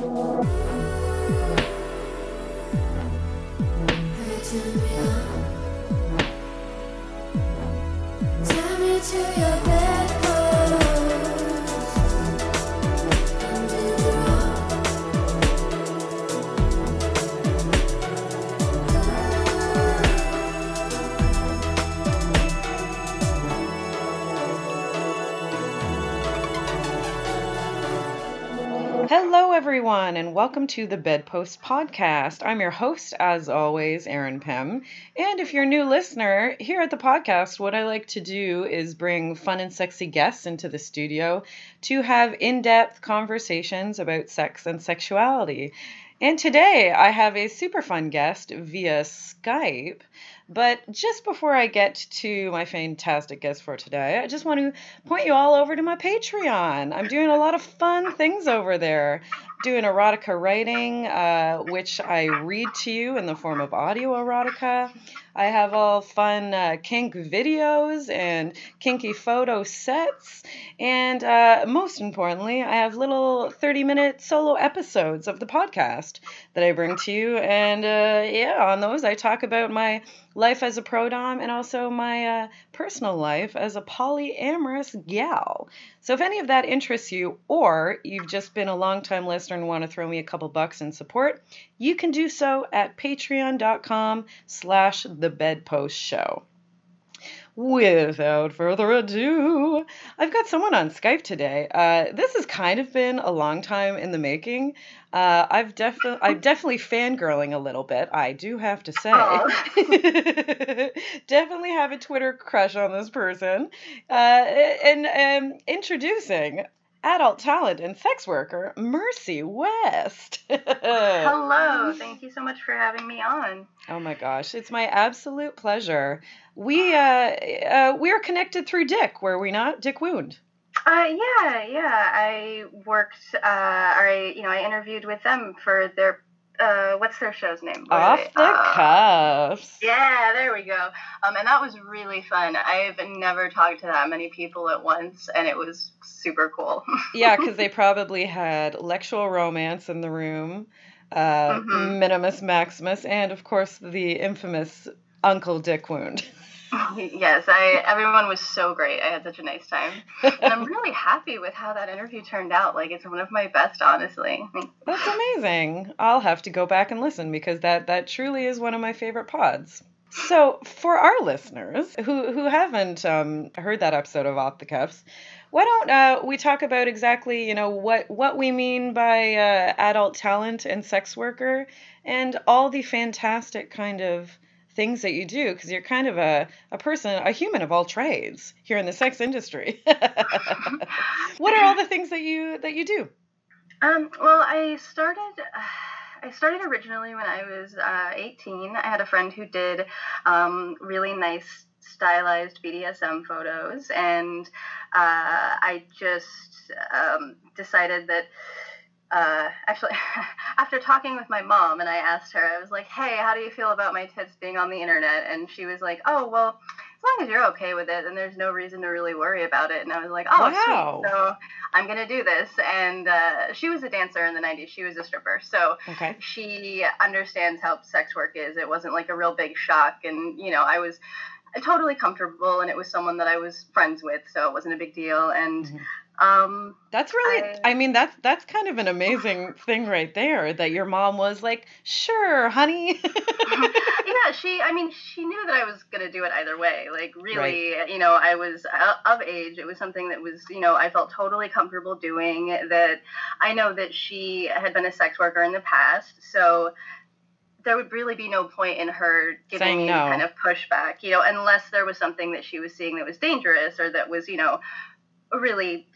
Hello, everyone, and welcome to the Bedpost Podcast. I'm your host, as always, Erin Pym. And if you're a new listener, here at the podcast, what I like to do is bring fun and sexy guests into the studio to have in depth conversations about sex and sexuality. And today I have a super fun guest via Skype. But just before I get to my fantastic guest for today, I just want to point you all over to my Patreon. I'm doing a lot of fun things over there. Doing erotica writing, uh, which I read to you in the form of audio erotica. I have all fun uh, kink videos and kinky photo sets. And uh, most importantly, I have little 30 minute solo episodes of the podcast that I bring to you. And uh, yeah, on those, I talk about my life as a pro dom and also my uh, personal life as a polyamorous gal. So if any of that interests you, or you've just been a long time listener and want to throw me a couple bucks in support, you can do so at patreon.com slash the bedpost show. Without further ado, I've got someone on Skype today. Uh, this has kind of been a long time in the making. Uh, I've definitely, I'm definitely fangirling a little bit. I do have to say, definitely have a Twitter crush on this person. Uh, and um, introducing adult talent and sex worker Mercy West. Hello, thank you so much for having me on. Oh my gosh, it's my absolute pleasure. We uh, uh we are connected through Dick, were we not? Dick Wound. Uh, yeah, yeah. I worked, uh, I, you know, I interviewed with them for their uh, what's their show's name? What Off the uh, cuffs. Yeah, there we go. Um, and that was really fun. I've never talked to that many people at once, and it was super cool. yeah, because they probably had Lectual Romance in the room, uh, mm-hmm. Minimus Maximus, and of course the infamous Uncle Dick Wound. yes, I everyone was so great. I had such a nice time. And I'm really happy with how that interview turned out. Like it's one of my best, honestly. That's amazing. I'll have to go back and listen because that that truly is one of my favorite pods. So, for our listeners who who haven't um, heard that episode of Off the Cuffs, why don't uh, we talk about exactly you know what what we mean by uh, adult talent and sex worker, and all the fantastic kind of things that you do because you're kind of a, a person, a human of all trades here in the sex industry. what are all the things that you that you do? Um, well, I started. I started originally when I was uh, 18. I had a friend who did um, really nice stylized BDSM photos, and uh, I just um, decided that uh, actually, after talking with my mom, and I asked her, I was like, "Hey, how do you feel about my tits being on the internet?" And she was like, "Oh, well, as long as you're okay with it, then there's no reason to really worry about it." And I was like, "Oh, wow. sweet." So I'm gonna do this. And uh, she was a dancer in the '90s. She was a stripper, so okay. she understands how sex work is. It wasn't like a real big shock, and you know, I was totally comfortable, and it was someone that I was friends with, so it wasn't a big deal. And mm-hmm. Um, that's really, I, I, mean, that's that's kind of an amazing thing right there. That your mom was like, "Sure, honey." yeah, she. I mean, she knew that I was gonna do it either way. Like, really, right. you know, I was uh, of age. It was something that was, you know, I felt totally comfortable doing. That I know that she had been a sex worker in the past, so there would really be no point in her giving Saying me no. kind of pushback, you know, unless there was something that she was seeing that was dangerous or that was, you know, really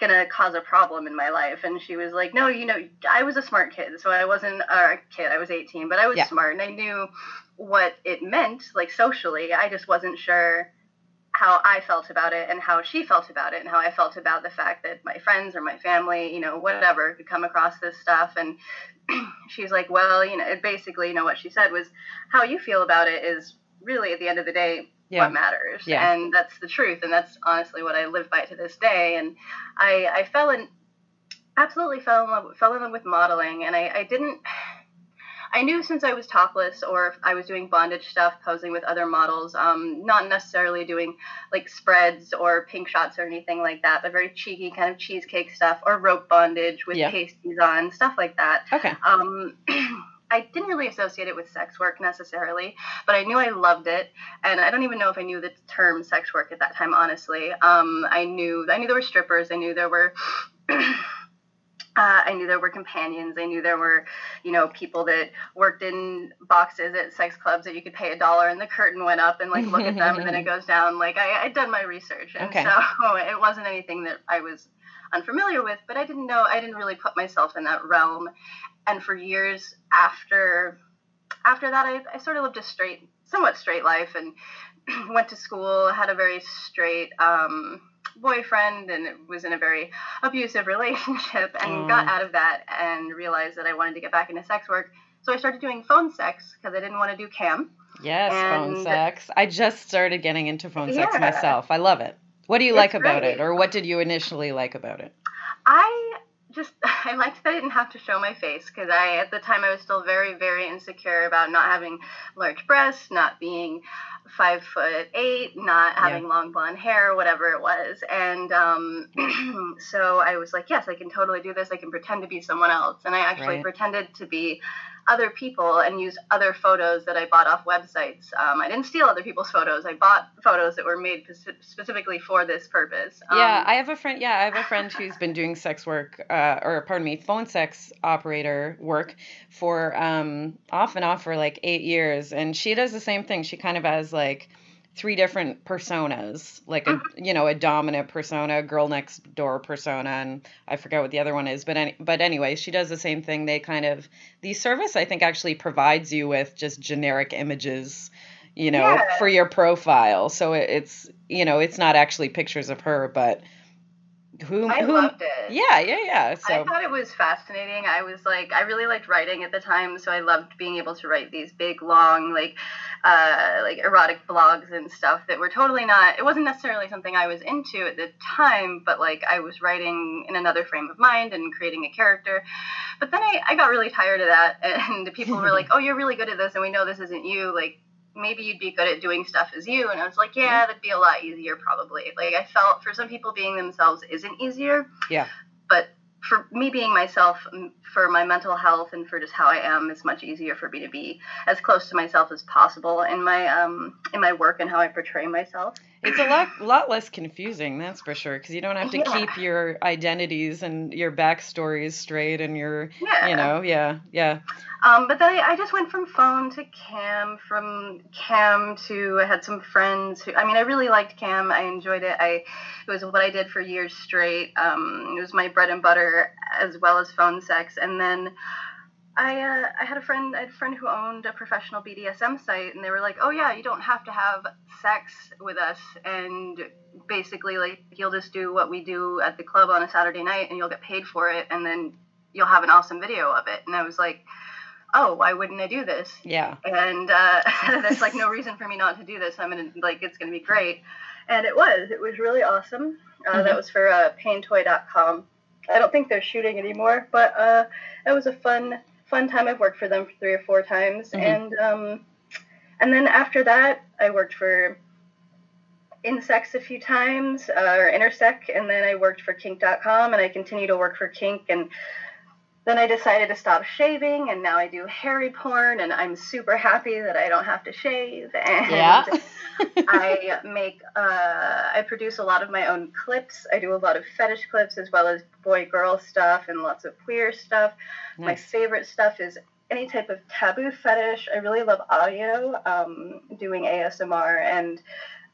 gonna cause a problem in my life. And she was like no you know i was a smart kid so i wasn't a kid i was 18 but i was yeah. smart and i knew what it meant like socially. I just wasn't sure how i felt about it and how she felt about it and how i felt about the fact that my friends or my family you know whatever could come across this stuff. And she's like well you know it basically you know what she said was how you feel about it is really at the end of the day yeah. what matters. Yeah. And that's the truth. And that's honestly what I live by to this day. And I, I fell in, absolutely fell in love fell in love with modeling, and I, I didn't. I knew since I was topless or I was doing bondage stuff, posing with other models, um, not necessarily doing like spreads or pink shots or anything like that, but very cheeky kind of cheesecake stuff or rope bondage with yeah. pasties on, stuff like that. Okay. Um, I didn't really associate it with sex work necessarily, but I knew I loved it, and I don't even know if I knew the term sex work at that time. Honestly, um, I knew I knew there were strippers, I knew there were. Uh, I knew there were companions. I knew there were, you know, people that worked in boxes at sex clubs that you could pay a dollar and the curtain went up and like look at them and then it goes down. Like I, I'd done my research, and okay. so it wasn't anything that I was unfamiliar with. But I didn't know. I didn't really put myself in that realm and for years after after that I, I sort of lived a straight somewhat straight life and went to school had a very straight um, boyfriend and was in a very abusive relationship and mm. got out of that and realized that I wanted to get back into sex work. So I started doing phone sex because I didn't want to do cam. Yes, and phone sex. I just started getting into phone yeah. sex myself. I love it. What do you it's like about great. it or what did you initially like about it? I just I liked that I didn't have to show my face because I at the time I was still very very insecure about not having large breasts, not being five foot eight, not having yeah. long blonde hair, whatever it was, and um, so I was like, yes, I can totally do this. I can pretend to be someone else, and I actually right. pretended to be other people and used other photos that I bought off websites. Um, I didn't steal other people's photos. I bought photos that were made specifically for this purpose. Um, yeah, I have a friend. Yeah, I have a friend who's been doing sex work, uh, or pardon me, phone sex operator work for um, off and off for like eight years, and she does the same thing. She kind of has like three different personas, like a mm-hmm. you know a dominant persona, girl next door persona, and I forget what the other one is. But any, but anyway, she does the same thing. They kind of the service I think actually provides you with just generic images, you know, yeah. for your profile. So it, it's you know it's not actually pictures of her, but who, I loved it. Yeah, yeah, yeah. So I thought it was fascinating. I was like, I really liked writing at the time, so I loved being able to write these big, long, like, uh, like erotic blogs and stuff that were totally not. It wasn't necessarily something I was into at the time, but like I was writing in another frame of mind and creating a character. But then I, I got really tired of that, and the people were like, "Oh, you're really good at this, and we know this isn't you." Like maybe you'd be good at doing stuff as you. And I was like, yeah, that'd be a lot easier probably. Like I felt for some people being themselves isn't easier. Yeah. But for me being myself for my mental health and for just how I am it's much easier for me to be as close to myself as possible in my um in my work and how I portray myself. It's a lot lot less confusing, that's for sure, because you don't have to yeah. keep your identities and your backstories straight and your yeah. you know, yeah, yeah. Um, but then I, I, just went from phone to cam, from cam to I had some friends who I mean I really liked cam. I enjoyed it. I it was what I did for years straight. Um, it was my bread and butter as well as phone sex. And then I uh, I had a friend I had a friend who owned a professional BDSM site, and they were like, "Oh yeah, you don't have to have sex with us, and basically like you'll just do what we do at the club on a Saturday night, and you'll get paid for it, and then you'll have an awesome video of it." And I was like oh, why wouldn't I do this? Yeah. And uh, there's like no reason for me not to do this. I'm gonna like it's gonna be great, and it was. It was really awesome. Uh, mm-hmm. That was for uh, PainToy.com. I don't think they're shooting anymore, but uh, it was a fun fun time. I've worked for them for three or four times, mm-hmm. and um, and then after that, I worked for Insex a few times, uh, or Intersec, and then I worked for Kink.com, and I continue to work for Kink, and then I decided to stop shaving, and now I do hairy porn, and I'm super happy that I don't have to shave. And yeah. I make, uh, I produce a lot of my own clips. I do a lot of fetish clips as well as boy girl stuff and lots of queer stuff. Nice. My favorite stuff is any type of taboo fetish. I really love audio, um, doing ASMR, and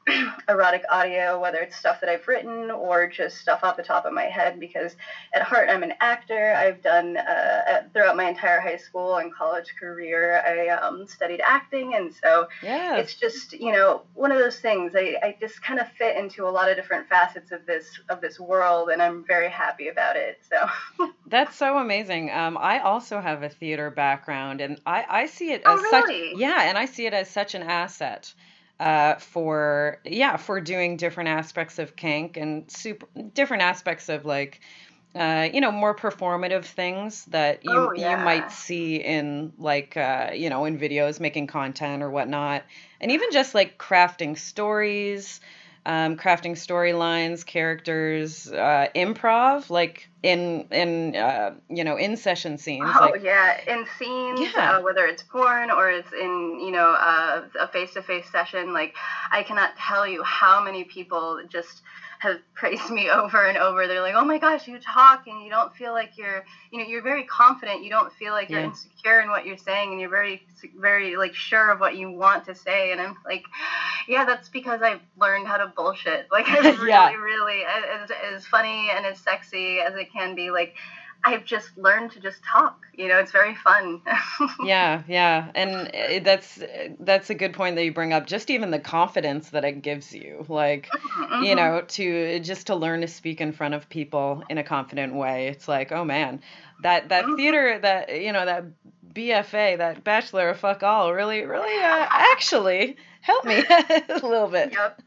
erotic audio, whether it's stuff that I've written or just stuff off the top of my head. Because at heart, I'm an actor. I've done uh, throughout my entire high school and college career. I um, studied acting, and so yes. it's just you know one of those things. I, I just kind of fit into a lot of different facets of this of this world, and I'm very happy about it. So that's so amazing. Um, I also have a theater background, and I I see it oh, as really? such yeah, and I see it as such an asset uh, for yeah for doing different aspects of kink and super different aspects of like uh, you know, more performative things that you Oh you might see in like uh, you know, in videos, making content or whatnot, and even just like crafting stories, um, crafting storylines, characters, uh, improv, like in in uh, you know, in session scenes, Oh like yeah, in scenes, yeah, uh, whether it's porn or it's in you know uh, a face-to-face session, like I cannot tell you how many people just have praised me over and over. They're like, "Oh my gosh, you talk and you don't feel like you're, you know, you're very confident. You don't feel like you're insecure in what you're saying, and you're very, very like sure of what you want to say." And I'm like, "Yeah, that's because I've learned how to bullshit. Like I yeah. really, really, as as funny and as sexy as it can be, like." I've just learned to just talk. You know, it's very fun. Yeah, yeah, and that's that's a good point that you bring up. Just even the confidence that it gives you, like, you hmm know, to just to learn to speak in front of people in a confident way. It's like, oh man, that that theater, that you know, that BFA, that Bachelor of Fuck All, really, really, uh, actually helped me a little bit. Yep.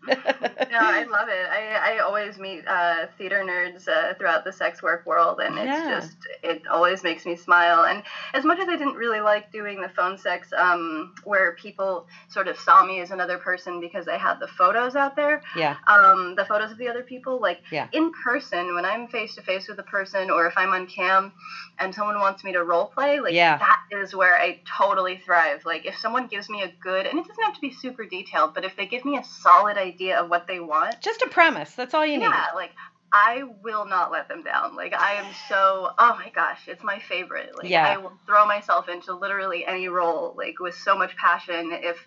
No, I love it. I, I always meet uh, theater nerds uh, throughout the sex work world, and it's Yeah, just, it always makes me smile. And as much as I didn't really like doing the phone sex, um, where people sort of saw me as another person because I had the photos out there, yeah, um, the photos of the other people, like yeah, in person, when I'm face to face with a person, or if I'm on cam and someone wants me to role play, like yeah. that is where I totally thrive. Like if someone gives me a good, and it doesn't have to be super detailed, but if they give me a solid idea of what they want, Just a premise. That's all you yeah, need. Yeah, like I will not let them down. Like I am so, oh my gosh, it's my favorite. Like Yeah. I will throw myself into literally any role, like with so much passion if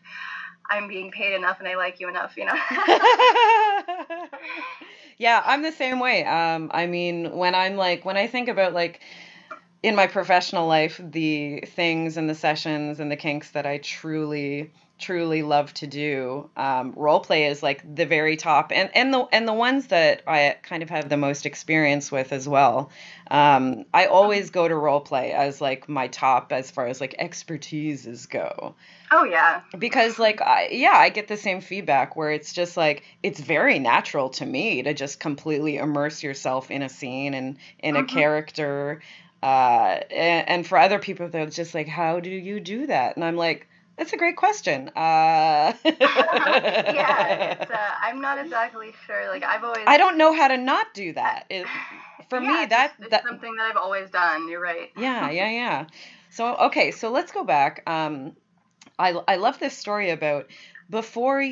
I'm being paid enough and I like you enough, you know. Yeah, I'm the same way. Um, I mean, when I'm like, when I think about like in my professional life, the things and the sessions and the kinks that I truly, truly love to do, um, role play is like the very top, and and the and the ones that I kind of have the most experience with as well. Um, I always go to role play as like my top as far as like expertises go oh yeah. because like I, yeah i get the same feedback where it's just like it's very natural to me to just completely immerse yourself in a scene and in a hmm character uh and, and for other people they're just like how do you do that and i'm like that's a great question uh yeah, it's uh, I'm not exactly sure. Like I've always i don't know how to not do that it, for yeah, me that it's that something that I've always done. You're right. yeah yeah yeah so okay so let's go back um I I love this story about before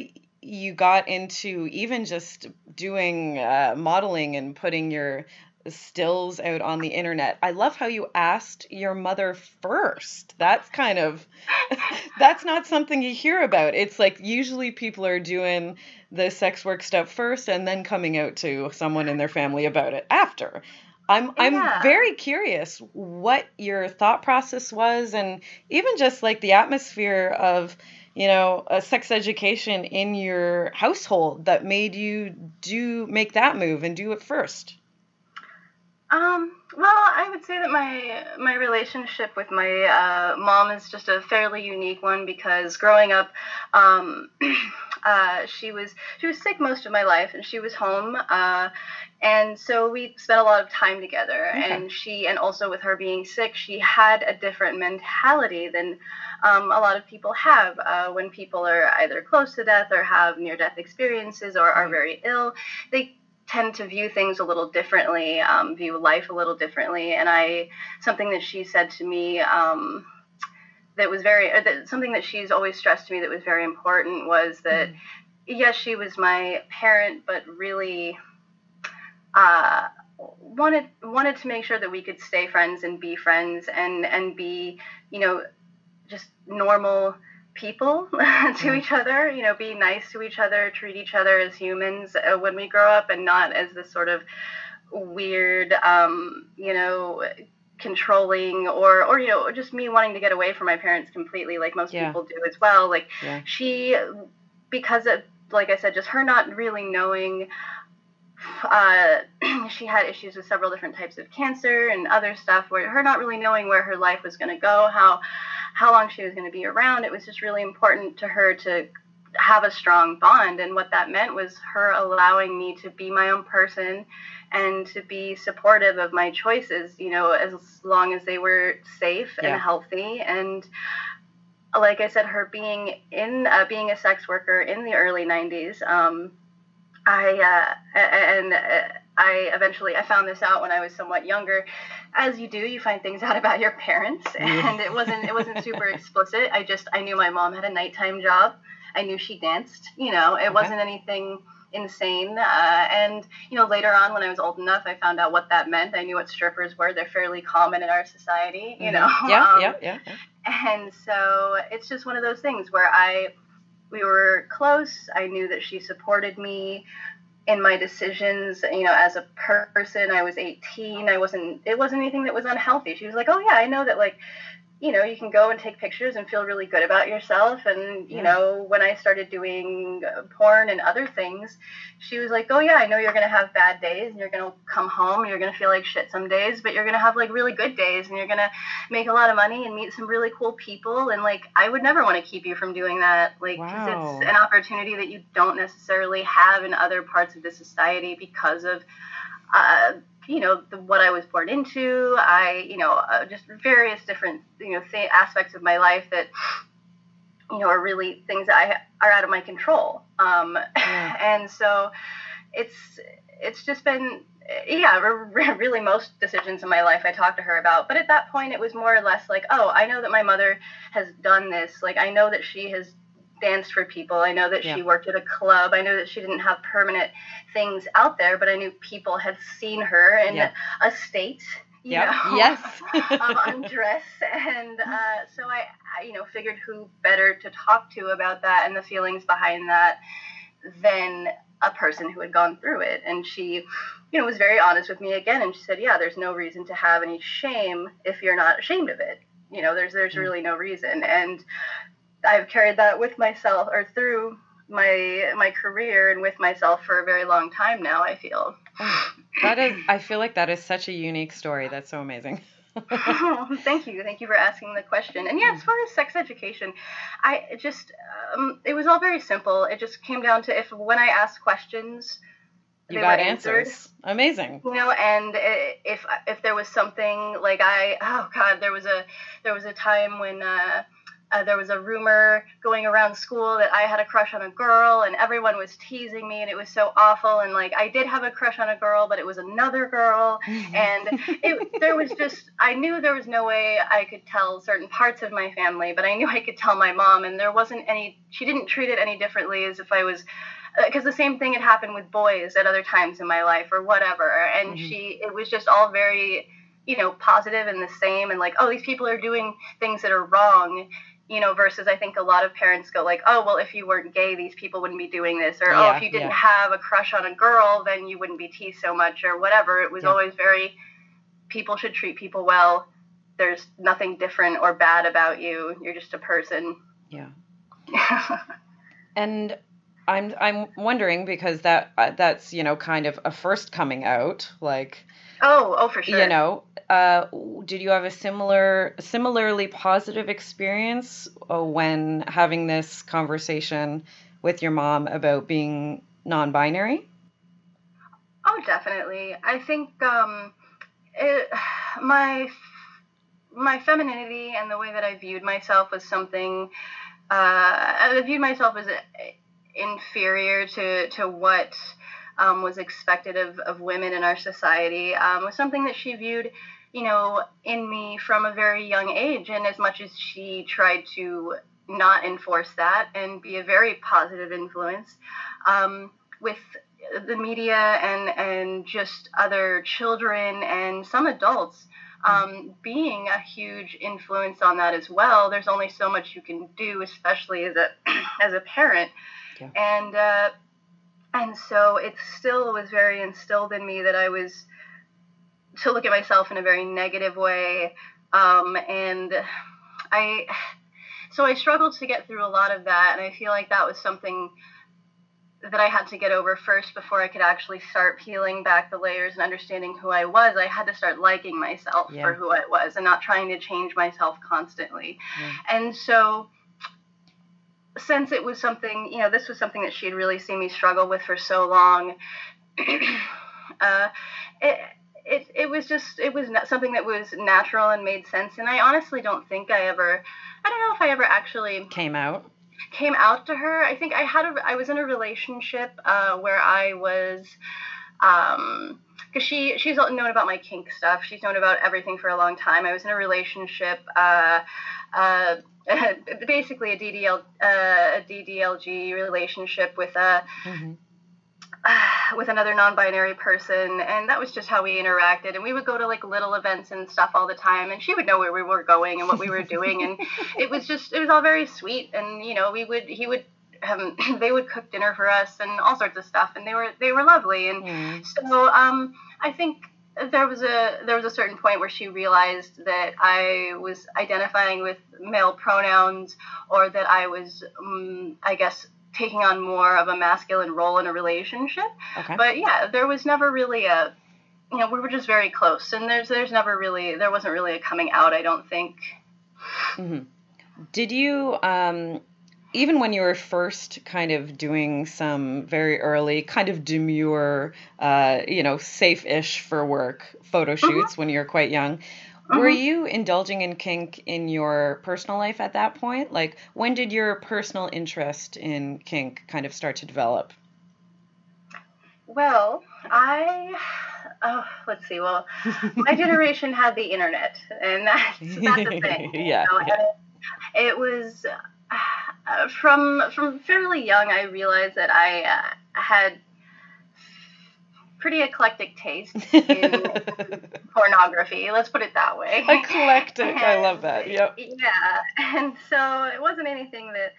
you got into even just doing uh, modeling and putting your stills out on the internet. I love how you asked your mother first. That's kind of that's not something you hear about. It's like usually people are doing the sex work stuff first and then coming out to someone in their family about it after. I'm I'm Yeah. very curious what your thought process was and even just like the atmosphere of, you know, a sex education in your household that made you do make that move and do it first. Um, well, I would say that my my relationship with my uh, mom is just a fairly unique one because growing up, um, uh, she was she was sick most of my life, and she was home, uh, and so we spent a lot of time together. Okay. And she, and also with her being sick, she had a different mentality than um, a lot of people have uh, when people are either close to death or have near death experiences or are very ill. They tend to view things a little differently, um, view life a little differently. And I, something that she said to me um, that was very, that, something that she's always stressed to me that was very important was that, Mhm. yes, she was my parent, but really uh, wanted wanted to make sure that we could stay friends and be friends and and be, you know, just normal people to Yeah. each other you know be nice to each other treat each other as humans uh, when we grow up and not as this sort of weird um, you know controlling or or you know just me wanting to get away from my parents completely like most Yeah. people do as well like Yeah. she because of like i said just her not really knowing uh, she had issues with several different types of cancer and other stuff where her not really knowing where her life was going to go how how long she was going to be around it was just really important to her to have a strong bond and what that meant was her allowing me to be my own person and to be supportive of my choices, you know, as long as they were safe yeah. and healthy. And like I said, her being in uh, being a sex worker in the early 90s, um, I uh, and uh, I eventually I found this out when I was somewhat younger. As you do, you find things out about your parents, and it wasn't it wasn't super explicit. I just I knew my mom had a nighttime job. I knew she danced. You know, it okay. wasn't anything insane. Uh, and you know, later on when I was old enough, I found out what that meant. I knew what strippers were. They're fairly common in our society. You mm-hmm. know. Yeah, um, yeah, yeah, yeah. And so it's just one of those things where I we were close. I knew that she supported me in my decisions you know as a person i was 18 i wasn't it wasn't anything that was unhealthy. She was like oh yeah i know that like you know, you can go and take pictures and feel really good about yourself. And, you yeah. know, when I started doing uh, porn and other things, she was like, oh, yeah, I know you're going to have bad days and you're going to come home. You're going to feel like shit some days, but you're going to have like really good days and you're going to make a lot of money and meet some really cool people. And like, I would never want to keep you from doing that. Like, wow. it's an opportunity that you don't necessarily have in other parts of the society because of, uh, you know the, what I was born into. I you know uh, just various different you know th- aspects of my life that you know are really things that I are out of my control. Um, yeah. and so it's it's just been yeah really most decisions in my life i talked to her about but at that point it was more or less like oh i know that my mother has done this like i know that she has danced for people. I know that yeah. she worked at a club. I know that she didn't have permanent things out there, but I knew people had seen her in yeah. a state. You yep. know, yes. um, undress, and uh, so I, I, you know, figured who better to talk to about that and the feelings behind that than a person who had gone through it. And she, you know, was very honest with me again, and she said, "Yeah, there's no reason to have any shame if you're not ashamed of it. You know, there's there's mm. really no reason." And I've carried that with myself or through my my career and with myself for a very long time now. I feel that is. I feel like that is such a unique story. That's so amazing. oh, thank you, thank you for asking the question. And yeah, as far as sex education, I just um, it was all very simple. It just came down to if when I asked questions, you got answers. Answered, Amazing. You know, and if if there was something like I oh god, there was a there was a time when. Uh, uh, there was a rumor going around school that I had a crush on a girl, and everyone was teasing me, and it was so awful. And like, I did have a crush on a girl, but it was another girl, and it, there was just, I knew there was no way I could tell certain parts of my family, but I knew I could tell my mom, and there wasn't any, she didn't treat it any differently as if I was because uh, the same thing had happened with boys at other times in my life or whatever and mm-hmm. she it was just all very you know positive and the same and like oh these people are doing things that are wrong you know, versus I think a lot of parents go like, oh, well, if you weren't gay, these people wouldn't be doing this, or yeah, oh, if you didn't yeah. have a crush on a girl, then you wouldn't be teased so much, or whatever. It was yeah. always very, people should treat people well. There's nothing different or bad about you. You're just a person. Yeah. and I'm I'm wondering because that uh, that's you know kind of a first coming out like Oh, oh, for sure. You know, uh, did you have a similar, similarly positive experience uh, when having this conversation with your mom about being non-binary? Oh, definitely. I think um, it, my my femininity and the way that I viewed myself was something. Uh, I viewed myself as inferior to to what um, was expected of, of women in our society um, was something that she viewed, you know, in me from a very young age. And as much as she tried to not enforce that and be a very positive influence um, with the media and and just other children and some adults um, being a huge influence on that as well. There's only so much you can do, especially as a as a parent. Yeah. And uh, and so it still was very instilled in me that I was to look at myself in a very negative way. Um, and I, so I struggled to get through a lot of that. And I feel like that was something that I had to get over first before I could actually start peeling back the layers and understanding who I was. I had to start liking myself yeah. for who I was and not trying to change myself constantly. Yeah. And so, since it was something, you know, this was something that she had really seen me struggle with for so long, Uh, it, it, it was just it was something that was natural and made sense and i honestly don't think i ever i don't know if i ever actually came out? came out to her. I think i had a i was in a relationship uh, where i was um because she she's known about my kink stuff. She's known about everything for a long time. I was in a relationship uh, uh, basically a ddl uh, a ddlg relationship with a mm-hmm with another non-binary person and that was just how we interacted and we would go to like little events and stuff all the time and she would know where we were going and what we were doing and it was just it was all very sweet and you know we would he would um, they would cook dinner for us and all sorts of stuff and they were they were lovely and mm. so um, I think there was a there was a certain point where she realized that I was identifying with male pronouns or that I was um, I guess taking on more of a masculine role in a relationship. Okay. But yeah, there was never really a you know, we were just very close and there's there's never really there wasn't really a coming out, I don't think. Mm-hmm. Did you um even when you were first kind of doing some very early, kind of demure, uh, you know, safe-ish for work photo mm-hmm. shoots mm-hmm. when you were quite young, were mm-hmm. you indulging in kink in your personal life at that point? Like, when did your personal interest in kink kind of start to develop? Well, I, oh, let's see. Well, my generation had the internet, and that's, that's the thing. yeah. Know? yeah. It, it, was uh, from from fairly young. I realized that I uh, had pretty eclectic taste in pornography. Let's put it that way. Eclectic. And, I love that. Yep. Yeah. And so it wasn't anything that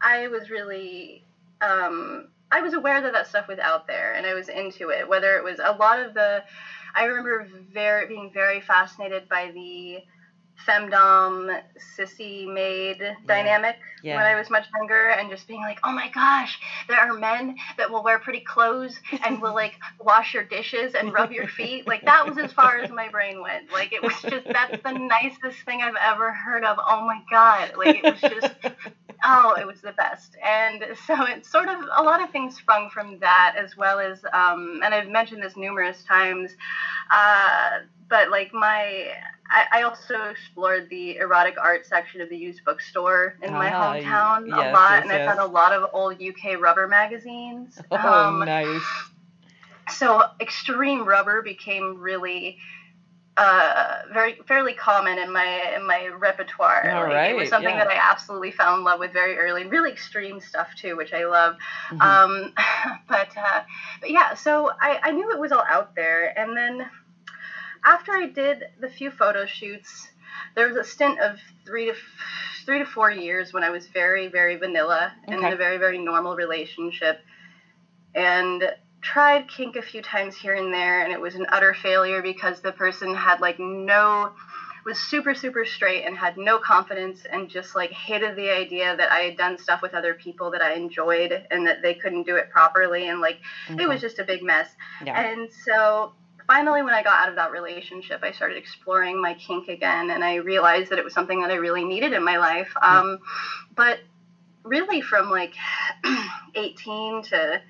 I was really. Um, I was aware that that stuff was out there, and I was into it. Whether it was a lot of the, I remember very being very fascinated by the femdom sissy maid yeah. dynamic yeah. when I was much younger and just being like, oh my gosh, there are men that will wear pretty clothes and will like wash your dishes and rub your feet. Like that was as far as my brain went. Like it was just that's the nicest thing I've ever heard of. Oh my god. Like it was just oh, it was the best. And so it's sort of a lot of things sprung from that as well as um, and I've mentioned this numerous times. Uh, but like my I, I, also explored the erotic art section of the used bookstore in my ah, hometown yes, a lot, yes, and yes. I found a lot of old UK rubber magazines. Oh, um, nice. So extreme rubber became really uh, very fairly common in my in my repertoire. All like, right, it was something yeah. that I absolutely fell in love with very early. Really extreme stuff too, which I love. Mm-hmm. Um, but uh, but yeah, so I, I knew it was all out there, and then after I did the few photo shoots, there was a stint of three to three to four years when I was very, very vanilla okay. and in a very, very normal relationship, and tried kink a few times here and there, and it was an utter failure because the person had like no was super super straight and had no confidence and just like hated the idea that I had done stuff with other people that I enjoyed and that they couldn't do it properly and like okay. it was just a big mess. Yeah. And so finally, when I got out of that relationship, I started exploring my kink again, and I realized that it was something that I really needed in my life. Um, but really, from like 18 to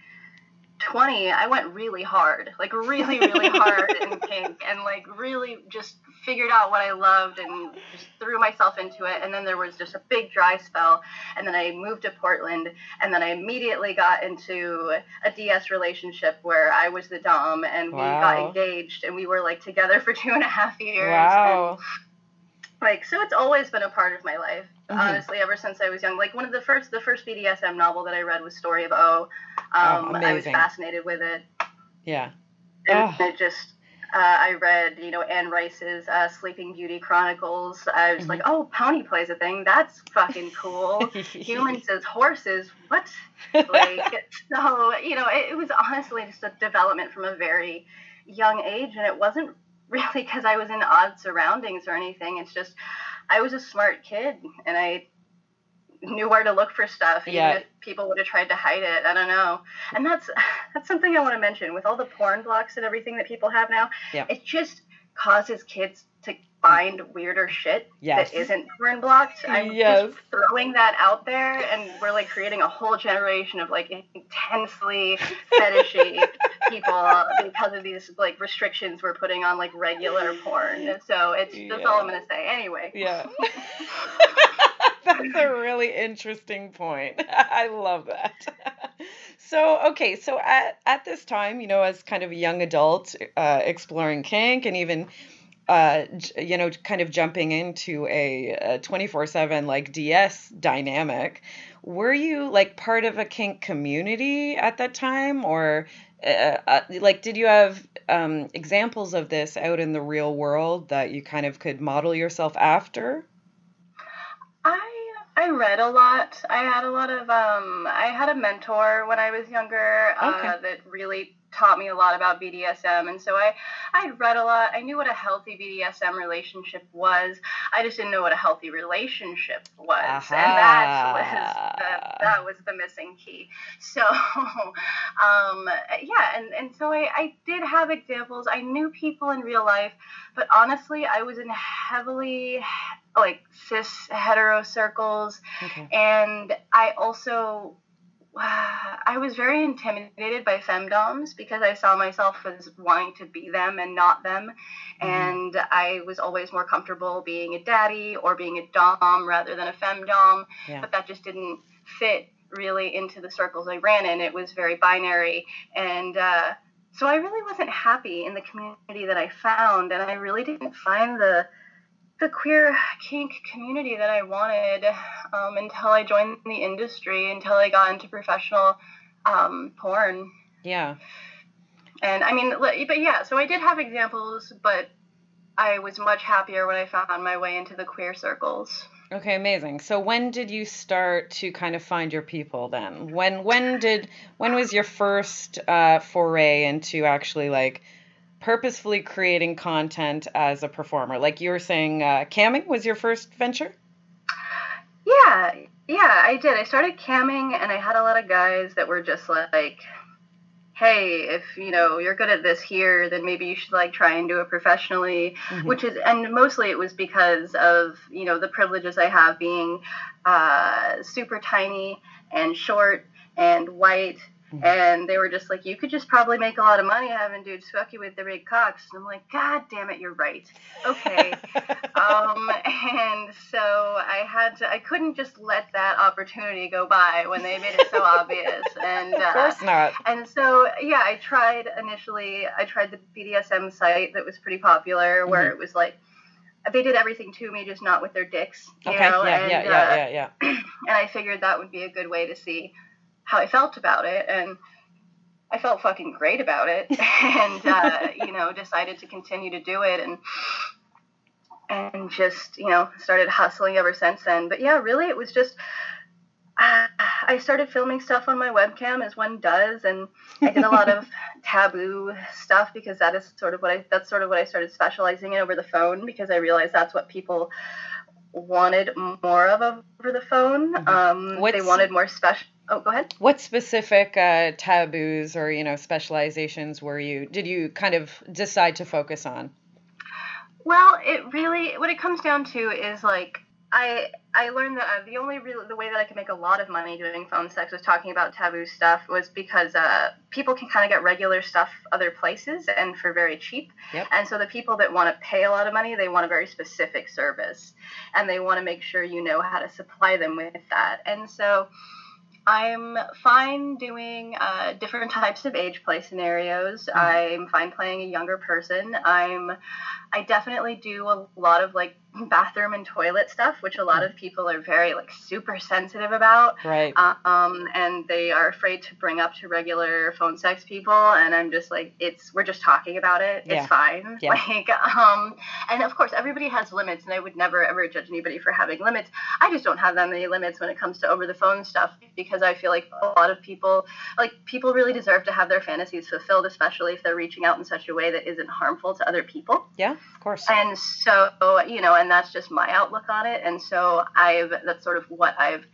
20, I went really hard, like really, really hard in kink, and like really just figured out what I loved and just threw myself into it. And then there was just a big dry spell. And then I moved to Portland. And then I immediately got into a DS relationship where I was the Dom and we wow. got engaged and we were like together for two and a half years. Wow. And, like so it's always been a part of my life mm-hmm. honestly ever since i was young like one of the first the first bdsm novel that i read was story of o um, oh, i was fascinated with it yeah and oh. it just uh, I read, you know, Anne Rice's uh, Sleeping Beauty Chronicles. I was mm-hmm. like, oh, pony plays a thing. That's fucking cool. Humans as horses. What? Like, so, you know, it, it was honestly just a development from a very young age. And it wasn't really because I was in odd surroundings or anything. It's just I was a smart kid and I knew where to look for stuff even yeah. if people would have tried to hide it i don't know and that's that's something i want to mention with all the porn blocks and everything that people have now yeah. it just causes kids find weirder shit yes. that isn't porn blocked i'm yes. just throwing that out there and we're like creating a whole generation of like intensely fetishy people because of these like restrictions we're putting on like regular porn. So it's yeah. that's all I'm gonna say. Anyway. Yeah. that's a really interesting point. I love that. So okay, so at at this time, you know, as kind of a young adult uh, exploring kink and even uh, you know, kind of jumping into a 24 7 like DS dynamic. Were you like part of a kink community at that time? Or uh, uh, like, did you have um, examples of this out in the real world that you kind of could model yourself after? I I read a lot. I had a lot of um I had a mentor when I was younger uh, okay. that really taught me a lot about BDSM, and so I I read a lot. I knew what a healthy BDSM relationship was. I just didn't know what a healthy relationship was, Aha. and that was the, that was the missing key. So, um, yeah, and and so I I did have examples. I knew people in real life, but honestly, I was in heavily like cis hetero circles, okay. and I also I was very intimidated by femdoms because I saw myself as wanting to be them and not them. Mm-hmm. And I was always more comfortable being a daddy or being a dom rather than a femdom. Yeah. But that just didn't fit really into the circles I ran in. It was very binary. And uh, so I really wasn't happy in the community that I found. And I really didn't find the the queer kink community that I wanted um, until I joined the industry, until I got into professional um, porn. Yeah. And I mean, but yeah, so I did have examples, but I was much happier when I found my way into the queer circles. Okay, amazing. So when did you start to kind of find your people then? When when did when was your first uh, foray into actually like purposefully creating content as a performer? Like you were saying, uh, camming was your first venture? Yeah, yeah, I did. I started camming, and I had a lot of guys that were just like, hey, if you know you're good at this here, then maybe you should like try and do it professionally. Mm-hmm. Which is, and mostly it was because of you know the privileges I have being uh, super tiny and short and white Mm-hmm. And they were just like, you could just probably make a lot of money having dudes fuck you with the big cocks. And I'm like, God damn it, you're right. Okay. um, and so I had to, I couldn't just let that opportunity go by when they made it so obvious. And uh, of course not. And so, yeah, I tried initially, I tried the BDSM site that was pretty popular where mm-hmm. it was like, they did everything to me, just not with their dicks. You okay. Know? Yeah, and, yeah, yeah, uh, yeah, yeah. and I figured that would be a good way to see how I felt about it, and I felt fucking great about it, and uh, you know decided to continue to do it, and and just you know started hustling ever since then. But yeah, really, it was just. Uh, I started filming stuff on my webcam as one does, and I did a lot of taboo stuff because that is sort of what I that's sort of what I started specializing in over the phone because I realized that's what people wanted more of over the phone. Mm-hmm. Um, they wanted more special Oh, go ahead. What specific uh, taboos or you know specializations were you did you kind of decide to focus on? Well, it really what it comes down to is like I I learned that uh, the only real the way that I could make a lot of money doing phone sex was talking about taboo stuff was because uh, people can kind of get regular stuff other places and for very cheap. Yep. And so the people that want to pay a lot of money, they want a very specific service, and they want to make sure you know how to supply them with that. And so I'm fine doing uh, different types of age play scenarios. Mm-hmm. I'm fine playing a younger person. I'm I definitely do a lot of like bathroom and toilet stuff, which a lot of people are very like super sensitive about. Right. Um, and they are afraid to bring up to regular phone sex people, and I'm just like, it's we're just talking about it. Yeah. It's fine. Yeah. Like, um, and of course everybody has limits, and I would never ever judge anybody for having limits. I just don't have that many limits when it comes to over the phone stuff because I feel like a lot of people, like people, really deserve to have their fantasies fulfilled, especially if they're reaching out in such a way that isn't harmful to other people. Yeah of course. And so, you know, and that's just my outlook on it. And so I've, that's sort of what I've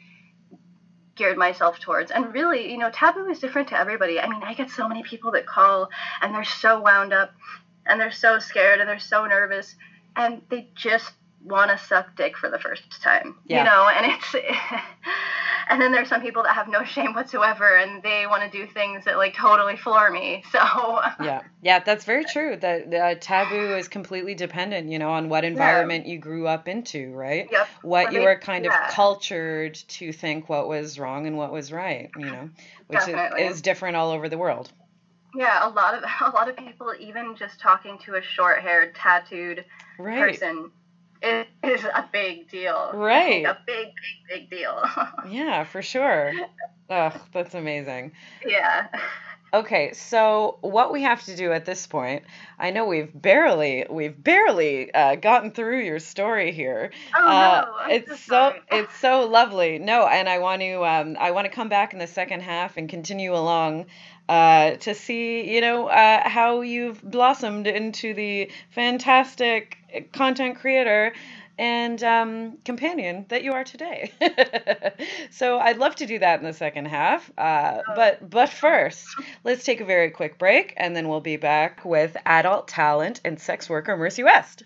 geared myself towards. And really, you know, taboo is different to everybody. I mean, I get so many people that call and they're so wound up and they're so scared and they're so nervous and they just want to suck dick for the first time, yeah. you know, and it's, and then there's some people that have no shame whatsoever and they want to do things that like totally floor me so yeah yeah that's very true that the taboo is completely dependent you know on what environment yeah. you grew up into right yep. what you were kind yeah. of cultured to think what was wrong and what was right you know which is, is different all over the world yeah, a lot of a lot of people, even just talking to a short-haired, tattooed right. person, is, is a big deal. Right. A big, big, big deal. yeah, for sure. Ugh, that's amazing. Yeah. Okay, so what we have to do at this point, I know we've barely we've barely uh, gotten through your story here. Oh uh, no, it's so it's so lovely. No, and I want to um, I want to come back in the second half and continue along uh, to see, you know, uh, how you've blossomed into the fantastic content creator and um, companion that you are today. so I'd love to do that in the second half. Uh, oh. but but first, let's take a very quick break, and then we'll be back with adult talent and sex worker Mercy West.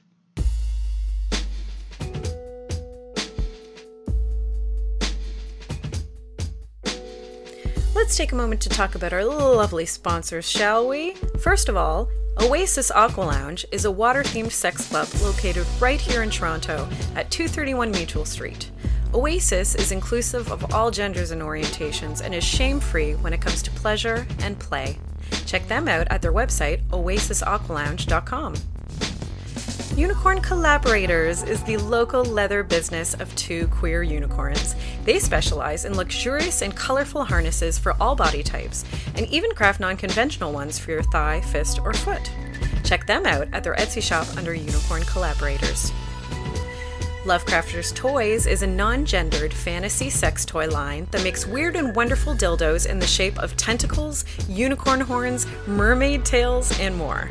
Let's take a moment to talk about our lovely sponsors, shall we? First of all, Oasis Aqua Lounge is a water themed sex club located right here in Toronto at 231 Mutual Street. Oasis is inclusive of all genders and orientations and is shame free when it comes to pleasure and play. Check them out at their website, oasisaqualounge.com. Unicorn Collaborators is the local leather business of two queer unicorns. They specialize in luxurious and colorful harnesses for all body types, and even craft non conventional ones for your thigh, fist, or foot. Check them out at their Etsy shop under Unicorn Collaborators. Lovecrafters Toys is a non gendered fantasy sex toy line that makes weird and wonderful dildos in the shape of tentacles, unicorn horns, mermaid tails, and more.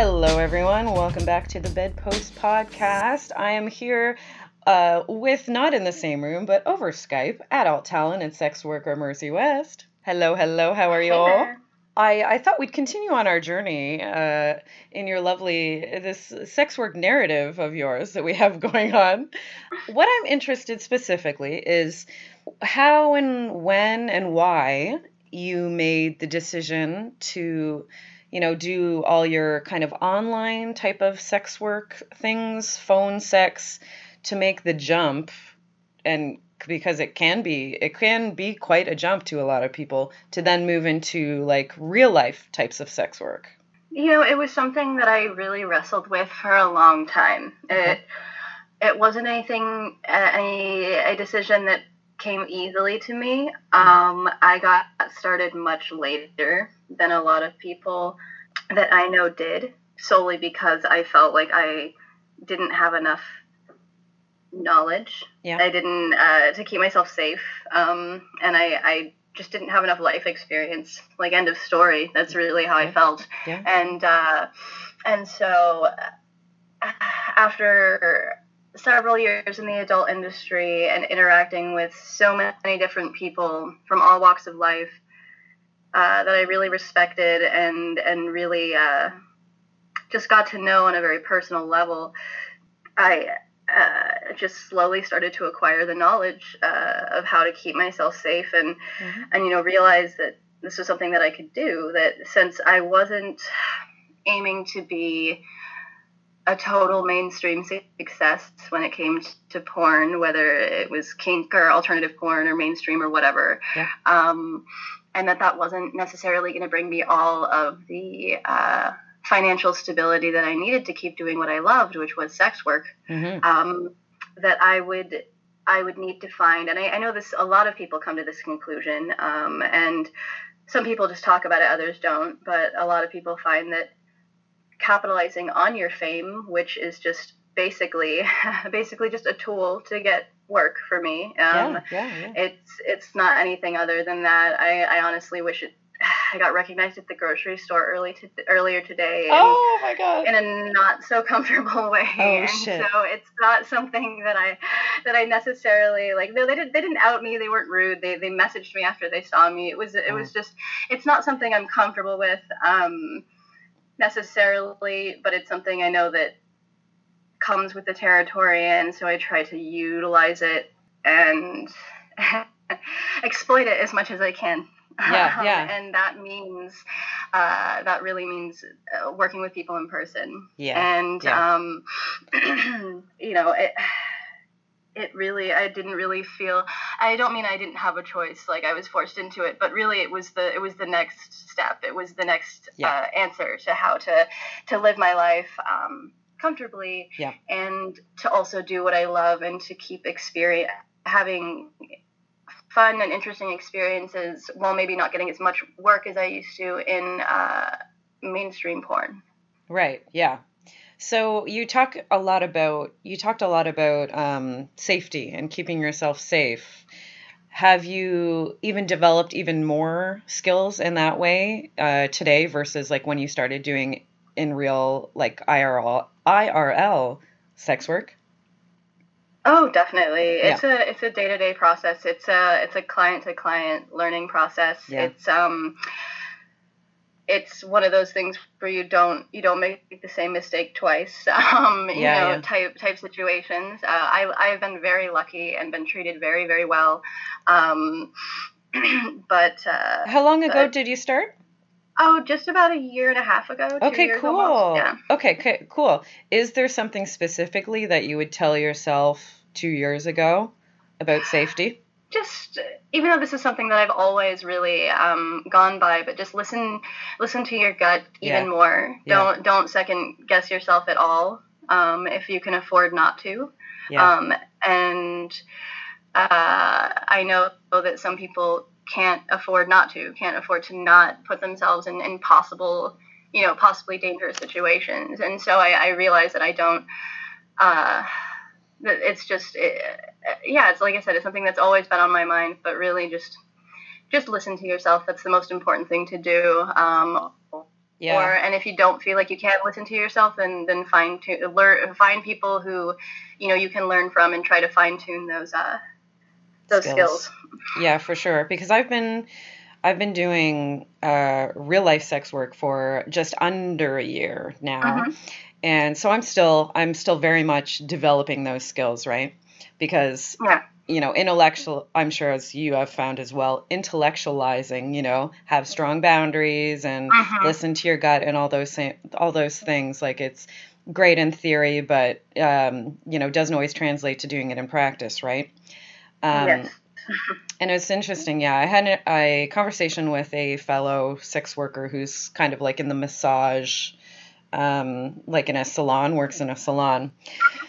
Hello, everyone. Welcome back to the Bedpost Podcast. I am here uh, with, not in the same room, but over Skype, adult talent and sex worker Mercy West. Hello, hello. How are you all? I, I thought we'd continue on our journey uh, in your lovely this sex work narrative of yours that we have going on. What I'm interested specifically is how and when and why you made the decision to, you know, do all your kind of online type of sex work things, phone sex, to make the jump. And because it can be it can be quite a jump to a lot of people to then move into like real life types of sex work. You know it was something that i really wrestled with for a long time. Okay. it it wasn't anything any a decision that came easily to me um, i got started much later than a lot of people that i know did solely because i felt like i didn't have enough knowledge. Yeah. I didn't uh, to keep myself safe, um, and I, I just didn't have enough life experience. Like end of story. That's really how I felt. Yeah. And uh, and so uh, after several years in the adult industry and interacting with so many different people from all walks of life uh, that I really respected and and really uh, just got to know on a very personal level. I uh, just slowly started to acquire the knowledge uh, of how to keep myself safe and mm-hmm. and you know realize that this was something that I could do that since I wasn't aiming to be a total mainstream success when it came to porn whether it was kink or alternative porn or mainstream or whatever yeah. um, and that that wasn't necessarily going to bring me all of the uh, financial stability that I needed to keep doing what I loved, which was sex work, mm-hmm. um, that I would I would need to find. And I, I, know this a lot of people come to this conclusion, um, and some people just talk about it, others don't. But a lot of people find that capitalizing on your fame, which is just basically basically just a tool to get work for me. Um, yeah, yeah, yeah. It's it's not anything other than that. I, I honestly wish it I got recognized at the grocery store early to, earlier today. oh my god! In a not so comfortable way. Oh and shit! So it's not something that I that I necessarily like. No, they didn't. They didn't out me. They weren't rude. They they messaged me after they saw me. It was it oh. was just. It's not something I'm comfortable with um, necessarily, but it's something I know that comes with the territory, and so I try to utilize it and exploit it as much as I can. Yeah, yeah. and that means, uh, that really means uh, working with people in person. Yeah. And, yeah. Um, you know, it, it really, I didn't really feel, I don't mean I didn't have a choice, like I was forced into it, but really it was the, it was the next step. It was the next yeah. uh, answer to how to, to live my life. Um, comfortably yeah. and to also do what I love and to keep experience having fun and interesting experiences while maybe not getting as much work as I used to in uh, mainstream porn. Right. Yeah. So you talk a lot about you talked a lot about um, safety and keeping yourself safe. Have you even developed even more skills in that way uh, today versus like when you started doing in real like IRL IRL sex work? Oh, definitely. It's yeah. a it's a day to day process. It's a it's a client to client learning process. Yeah. It's um it's one of those things where you don't you don't make the same mistake twice. Um, you yeah, know, yeah. type type situations. Uh, I I've been very lucky and been treated very very well. Um, but uh, how long ago but, did you start? Oh, just about a year and a half ago. Okay, cool. Yeah. Okay, okay, cool. Is there something specifically that you would tell yourself two years ago about safety? Just even though this is something that I've always really um, gone by, but just listen listen to your gut even yeah. more. Don't yeah. don't second guess yourself at all um, if you can afford not to. Yeah. Um, and uh, I know that some people can't afford not to, can't afford to not put themselves in, in possible, you know, possibly dangerous situations. And so I, I realize that I don't. Uh, it's just it, yeah it's like i said it's something that's always been on my mind but really just just listen to yourself that's the most important thing to do um, yeah. Or and if you don't feel like you can't listen to yourself, then then find to learn find people who, you know, you can learn from and try to fine tune those uh those skills. skills. Yeah, for sure. Because I've been I've been doing uh, real life sex work for just under a year now, mm-hmm and so i'm still i'm still very much developing those skills right because yeah. you know intellectual i'm sure as you have found as well intellectualizing you know have strong boundaries and uh-huh. listen to your gut and all those all those things like it's great in theory but um, you know doesn't always translate to doing it in practice right um, yes. and it's interesting yeah i had a, a conversation with a fellow sex worker who's kind of like in the massage um, like in a salon, works in a salon.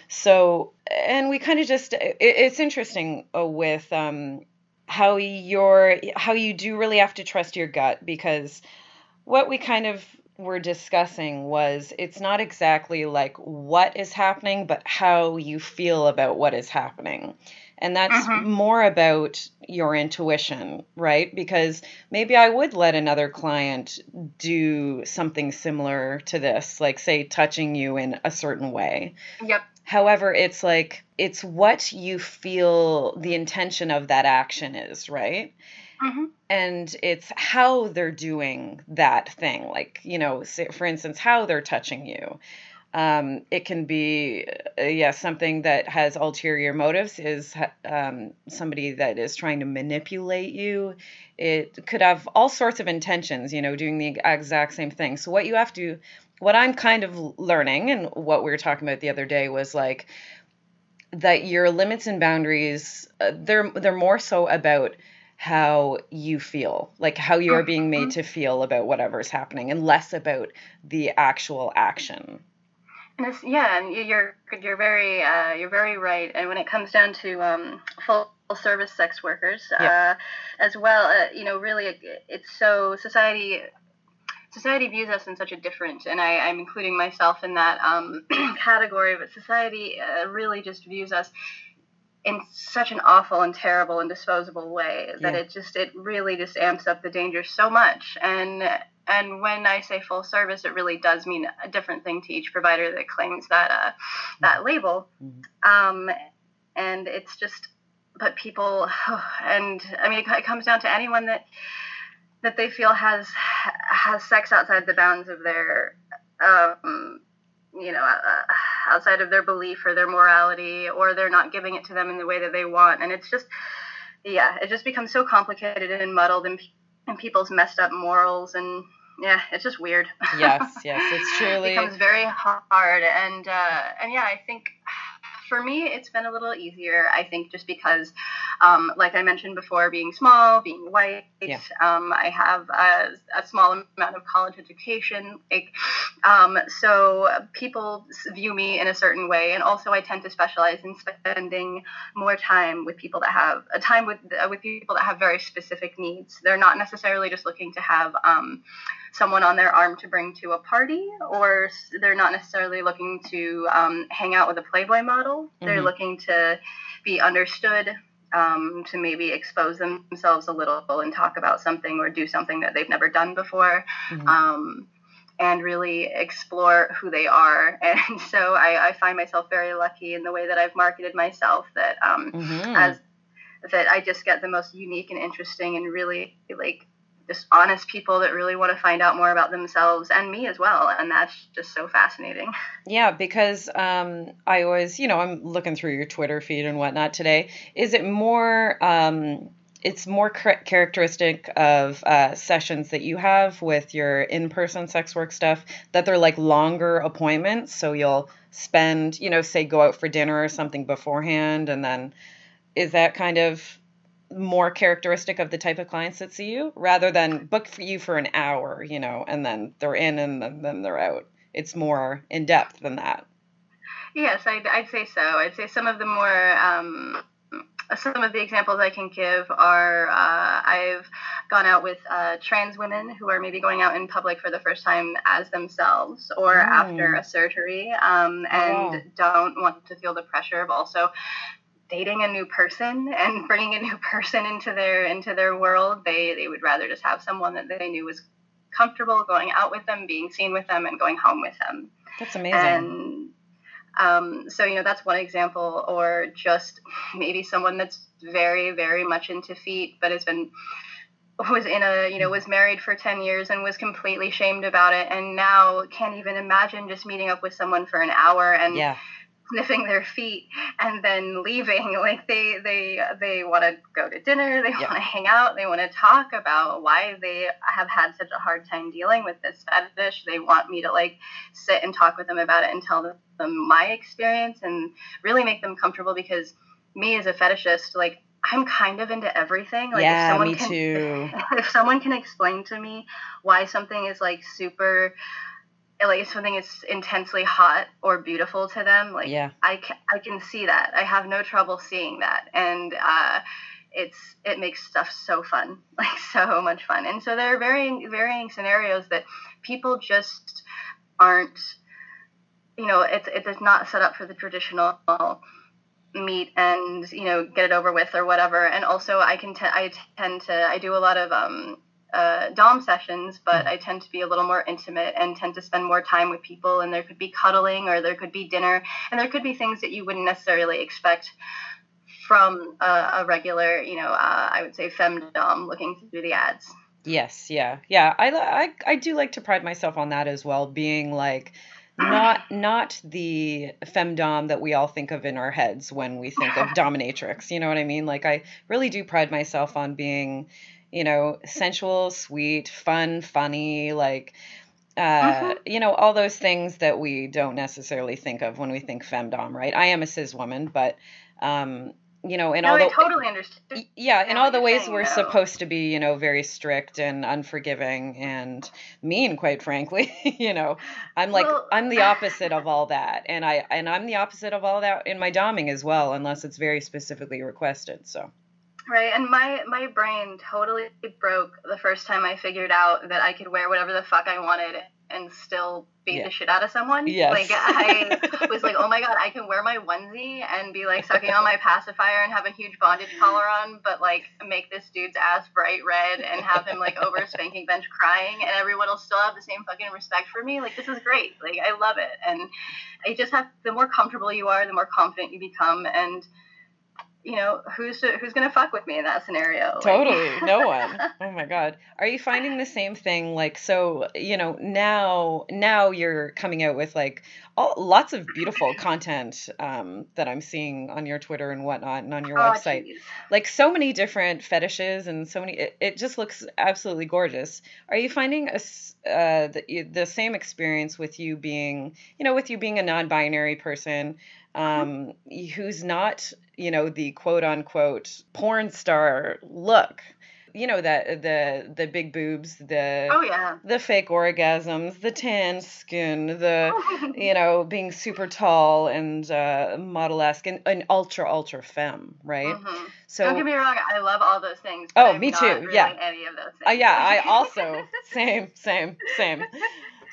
So, and we kind of just, it, it's interesting uh, with um, how you're, how you do really have to trust your gut because what we kind of were discussing was it's not exactly like what is happening, but how you feel about what is happening. And that's mm-hmm. more about your intuition, right? Because maybe I would let another client do something similar to this, like say touching you in a certain way. Yep. However, it's like it's what you feel the intention of that action is, right? Mm-hmm. And it's how they're doing that thing. Like, you know, say, for instance, how they're touching you. Um, it can be, uh, yeah, something that has ulterior motives, is um, somebody that is trying to manipulate you. It could have all sorts of intentions, you know, doing the exact same thing. So, what you have to, what I'm kind of learning, and what we were talking about the other day was like, that your limits and boundaries, uh, they're they're more so about how you feel, like how you are being made mm-hmm. to feel about whatever's happening, and less about the actual action. And yeah, and you're you're very uh, you're very right. And when it comes down to um, full service sex workers, yeah. uh, as well, uh, you know, really, it, it's so society society views us in such a different, and I, I'm including myself in that um, category, but society uh, really just views us in such an awful and terrible and disposable way that yeah. it just it really just amps up the danger so much and and when I say full service, it really does mean a different thing to each provider that claims that uh, that label. Mm-hmm. Um, and it's just, but people, and I mean, it, it comes down to anyone that that they feel has has sex outside the bounds of their um, you know uh, outside of their belief or their morality or they're not giving it to them in the way that they want and it's just yeah it just becomes so complicated and muddled and, and people's messed up morals and yeah it's just weird yes yes it's truly it becomes very hard and uh, and yeah i think for me, it's been a little easier, I think, just because, um, like I mentioned before, being small, being white, yeah. um, I have a, a, small amount of college education. Like, um, so people view me in a certain way. And also, I tend to specialize in spending more time with people that have a time with, uh, with people that have very specific needs. They're not necessarily just looking to have um, someone on their arm to bring to a party, or they're not necessarily looking to um, hang out with a Playboy model. Mm-hmm. They're looking to be understood, um, to maybe expose themselves a little and talk about something or do something that they've never done before. Mm-hmm. Um, and really explore who they are. And so I, I, find myself very lucky in the way that I've marketed myself that um, mm-hmm. as that I just get the most unique and interesting and really like just honest people that really want to find out more about themselves and me as well. And that's just so fascinating. Yeah, because um, I always, you know, I'm looking through your Twitter feed and whatnot today. Is it more, um, it's more characteristic of uh, sessions that you have with your in person sex work stuff that they're like longer appointments. So you'll spend, you know, say go out for dinner or something beforehand. And then is that kind of more characteristic of the type of clients that see you rather than book for you for an hour, you know, and then they're in and then they're out. It's more in depth than that. Yes, I'd, I'd say so. I'd say some of the more um, some of the examples I can give are uh, I've gone out with uh, trans women who are maybe going out in public for the first time as themselves or mm. after a surgery um, and don't want to feel the pressure of also dating a new person and bringing a new person into their into their world. They they would rather just have someone that they knew was comfortable going out with them, being seen with them, and going home with them. That's amazing. And um, so you know that's one example, or just maybe someone that's very very much into feet, but has been was in a you know was married for 10 years and was completely shamed about it and now can't even imagine just meeting up with someone for an hour and yeah sniffing their feet and then leaving like they they they want to go to dinner they want to hang out they want to talk about why they have had such a hard time dealing with this fetish they want me to like sit and talk with them about it and tell them my experience and really make them comfortable because me as a fetishist like I'm kind of into everything. Like yeah, if someone me can, too. If someone can explain to me why something is like super like if something is intensely hot or beautiful to them like yeah. I can, I can see that. I have no trouble seeing that. And uh, it's it makes stuff so fun like so much fun. And so there are varying varying scenarios that people just aren't you know it's it is not set up for the traditional meet and you know get it over with or whatever. And also i can t- i tend to i do a lot of um uh, dom sessions, but I tend to be a little more intimate and tend to spend more time with people. And there could be cuddling, or there could be dinner, and there could be things that you wouldn't necessarily expect from a, a regular, you know, uh, I would say femdom looking through the ads. Yes, yeah, yeah. I, I I do like to pride myself on that as well, being like not not the femdom that we all think of in our heads when we think of dominatrix. You know what I mean? Like I really do pride myself on being you know, sensual, sweet, fun, funny, like uh, uh-huh. you know, all those things that we don't necessarily think of when we think femdom, right? I am a cis woman, but um, you know, in no, all the I totally understand. Yeah, in all the ways we're supposed to be, you know, very strict and unforgiving and mean, quite frankly. you know, I'm like well, I'm the opposite of all that, and I and I'm the opposite of all that in my doming as well, unless it's very specifically requested. So. Right, and my my brain totally broke the first time I figured out that I could wear whatever the fuck I wanted and still beat yeah. the shit out of someone. Yes. Like I was like, oh my god, I can wear my onesie and be like sucking on my pacifier and have a huge bondage collar on, but like make this dude's ass bright red and have him like over a spanking bench crying, and everyone will still have the same fucking respect for me. Like this is great. Like I love it, and I just have the more comfortable you are, the more confident you become, and you know who's who's gonna fuck with me in that scenario? Totally. Like. no one. Oh my god. Are you finding the same thing like so you know now now you're coming out with like all, lots of beautiful content um, that i'm seeing on your twitter and whatnot and on your oh, website. geez. like so many different fetishes and so many it, it just looks absolutely gorgeous. Are you finding a uh, the, the same experience with you being you know with you being a non-binary person um, who's not, you know, the quote unquote porn star look. You know that the the big boobs, the oh yeah, the fake orgasms, the tan skin, the you know being super tall and uh, model-esque and, and ultra ultra femme, right? Mm-hmm. So don't get me wrong, I love all those things. oh, me too. Yeah, any of those things. Uh, yeah, I also same same same.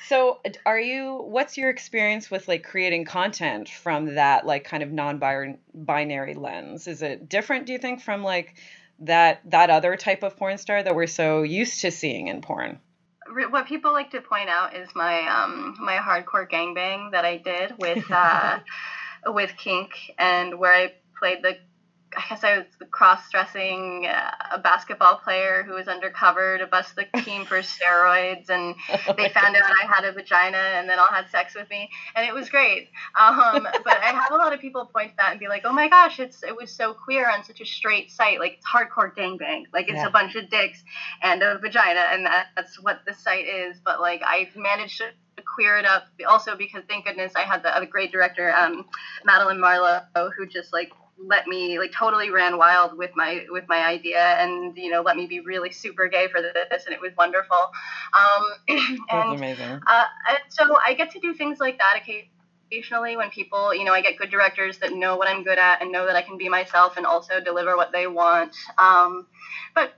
So, are you? What's your experience with like creating content from that like kind of non-binary lens? Is it different? Do you think from like that that other type of porn star that we're so used to seeing in porn? What people like to point out is my um my hardcore gangbang that I did with uh with Kink and where I played the I guess I was cross-dressing uh, a basketball player who was undercover to bust the team for steroids, and they found out I had a vagina, and then all had sex with me, and it was great. Um, but I have a lot of people point to that and be like, "Oh my gosh, it's it was so queer on such a straight site, like it's hardcore gangbang, like it's yeah. a bunch of dicks and a vagina, and that, that's what the site is." But like I managed to queer it up also because thank goodness I had the other great director, um, Madeline Marlowe, who just like let me like totally ran wild with my with my idea and you know let me be really super gay for this and it was wonderful. Um and, That's amazing. uh, so i get to do things like that occasionally when people you know i get good directors that know what i'm good at and know that i can be myself and also deliver what they want. Um but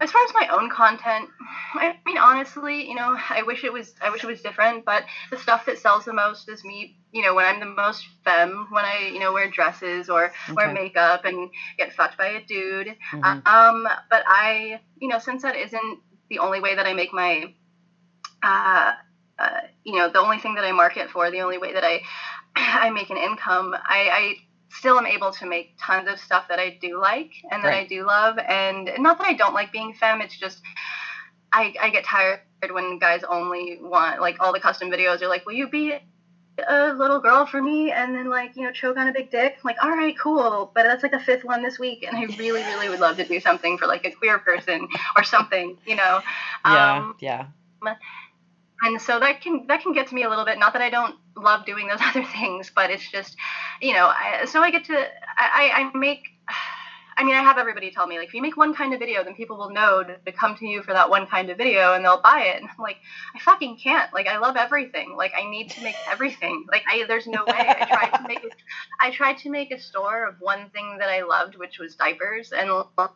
as far as my own content, I mean honestly, you know, I wish it was I wish it was different, but the stuff that sells the most is me, you know, when I'm the most femme, when I, you know, wear dresses or okay. wear makeup and get fucked by a dude. Mm-hmm. Um, but I, you know, since that isn't the only way that I make my uh, uh, you know, the only thing that I market for, the only way that I I make an income, I, I still am able to make tons of stuff that I do like and that right. I do love. And not that I don't like being femme, it's just I, I get tired when guys only want like all the custom videos are like, will you be a little girl for me and then like you know choke on a big dick I'm like all right cool but that's like the fifth one this week and i really really would love to do something for like a queer person or something you know yeah um, yeah and so that can that can get to me a little bit not that i don't love doing those other things but it's just you know I, so i get to I, I make I mean, I have everybody tell me, like, if you make one kind of video, then people will know to, to, come to you for that one kind of video and they'll buy it. And I'm like, I fucking can't. Like, I love everything. Like, I need to make everything. Like, I, there's no way. I tried to make it, I tried to make a store of one thing that I loved, which was diapers. And,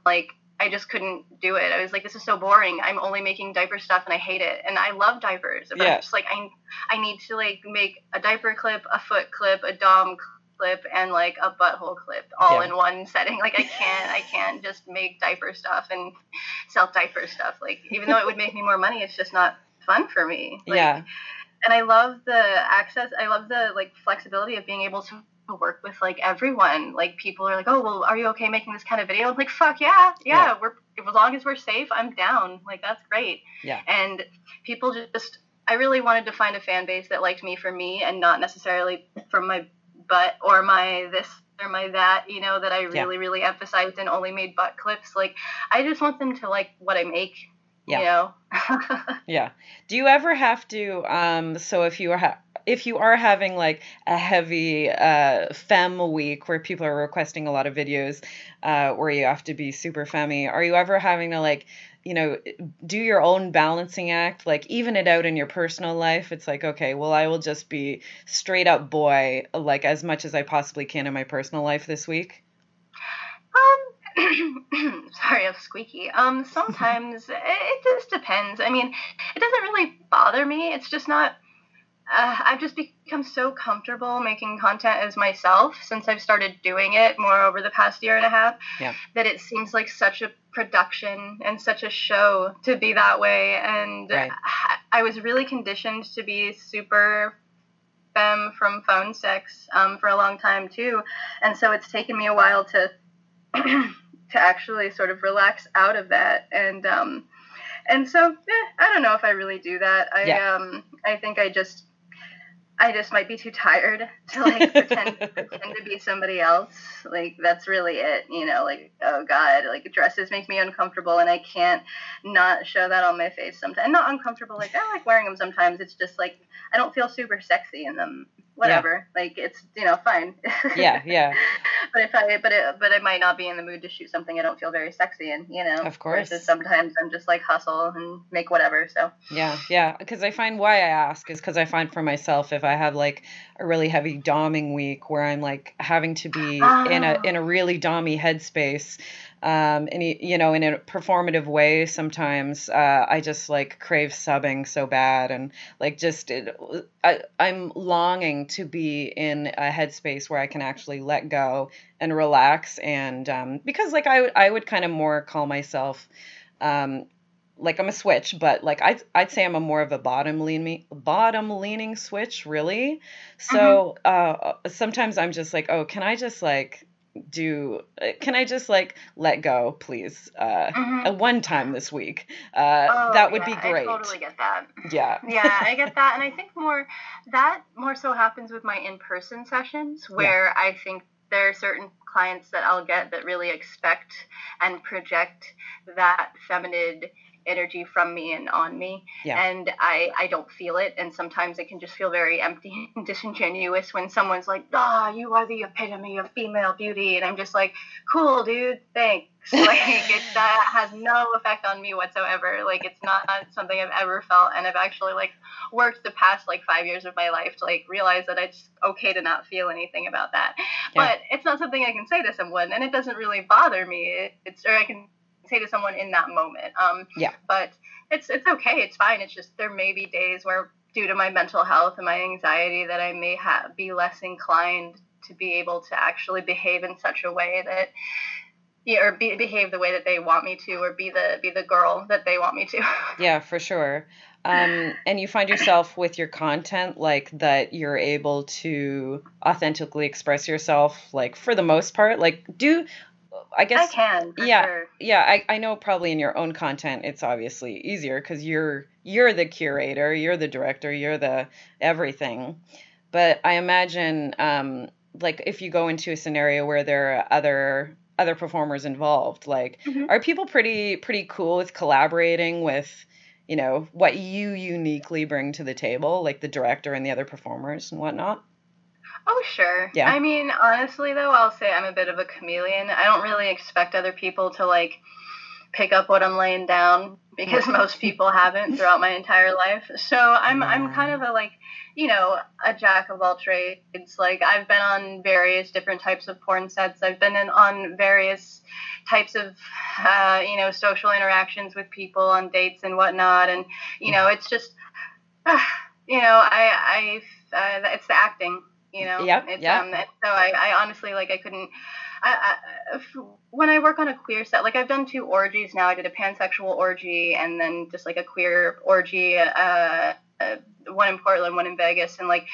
like, I just couldn't do it. I was like, this is so boring. I'm only making diaper stuff and I hate it. And I love diapers. But yeah. I'm just like, I, I need to like make a diaper clip, a foot clip, a dom clip, and like a butthole clip all yeah. in one setting. Like I can't, I can't just make diaper stuff and sell diaper stuff. Like even though it would make me more money, it's just not fun for me. Like, yeah. And I love the access. I love the like flexibility of being able to work with like everyone. Like people are like, oh well, are you okay making this kind of video? I'm like, fuck yeah, yeah. yeah. We're as long as we're safe, I'm down. Like that's great. Yeah. And people just, I really wanted to find a fan base that liked me for me and not necessarily from my butt or my this or my that. You know that I really yeah. really emphasized and only made butt clips. Like I just want them to like what I make. Yeah. You know? yeah. Do you ever have to um so if you are if you are having like a heavy uh, fem week where people are requesting a lot of videos uh, where you have to be super femmy, are you ever having to like you know do your own balancing act like even it out in your personal life it's like okay well i will just be straight up boy like as much as i possibly can in my personal life this week um sorry, I'm squeaky. Um, sometimes it, it just depends. I mean, it doesn't really bother me. It's just not. Uh, I've just become so comfortable making content as myself since I've started doing it more over the past year and a half yeah. that it seems like such a production and such a show to be that way. And right. I was really conditioned to be super femme from phone sex um, for a long time too. And so it's taken me a while to to actually sort of relax out of that and um and so eh, I don't know if I really do that. I Yeah. um I think I just I just might be too tired to like pretend pretend to be somebody else. Like that's really it, you know, like oh god, like dresses make me uncomfortable and I can't not show that on my face sometimes. Not uncomfortable like I like wearing them sometimes. It's just like I don't feel super sexy in them. Whatever. Like it's, you know, fine. Yeah, yeah. but if I but it but I might not be in the mood to shoot something I don't feel very sexy in, you know. Of course. Versus sometimes I'm just like hustle and make whatever. So Yeah, yeah. Because I find why I ask is because I find for myself if I have like a really heavy doming week where I'm like having to be in a Oh. in a really dommy headspace, um, and you know, in a performative way. Sometimes uh, I just like crave subbing so bad, and like just it, I, I'm longing to be in a headspace where I can actually let go and relax, and um, because like I would I would kind of more call myself. Um, like I'm a switch, but like I'd I'd say I'm a more of a bottom leaning bottom leaning switch, really. So uh, sometimes I'm just like, oh, can I just like do? uh, Can I just like let go, please? Uh, Mhm. uh, one time this week, uh, Oh, that would yeah, be great. I totally get that. Yeah. yeah, I get that, and I think more that more so happens with my in-person sessions where I think there are certain clients that I'll get that really expect and project that feminine energy from me and on me. Yeah. and I, I don't feel it. And sometimes it can just feel very empty and disingenuous when someone's like ah you are the epitome of female beauty. And i'm just like cool dude. Thanks. Like it that has no effect on me whatsoever. Like it's not something i've ever felt. And i've actually like worked the past like five years of my life to like realize that it's okay to not feel anything about that. Yeah. but it's not something i can say to someone and it doesn't really bother me. It- it's or i can say to someone in that moment um Yeah. but it's it's okay it's fine it's just there may be days where due to my mental health and my anxiety that i may have be less inclined to be able to actually behave in such a way that yeah, or be, behave the way that they want me to, or be the be the girl that they want me to. Yeah, for sure. Um, and you find yourself with your content like that you're able to authentically express yourself, like for the most part. Like, do I guess I can, yeah. sure. yeah I, I know probably in your own content it's obviously easier because you're you're the curator you're the director you're the everything but i imagine um like if you go into a scenario where there are other other performers involved like Mhm. are people pretty pretty cool with collaborating with you know what you uniquely bring to the table like the director and the other performers and whatnot Oh, sure. Yeah. I mean, honestly, though, I'll say I'm a bit of a chameleon. I don't really expect other people to like pick up what I'm laying down because most people haven't throughout my entire life. So I'm I'm kind of a like, you know, a jack of all trades. Like I've been on various different types of porn sets. I've been in on various types of uh, you know social interactions with people on dates and whatnot. And you know, it's just you know, I I uh, it's the acting. You know, Yep, it's, yep. um, so I, I honestly like I couldn't. I, I, when I work on a queer set, like I've done two orgies now. I did a pansexual orgy and then just like a queer orgy. Uh, uh, one in Portland, one in Vegas, and like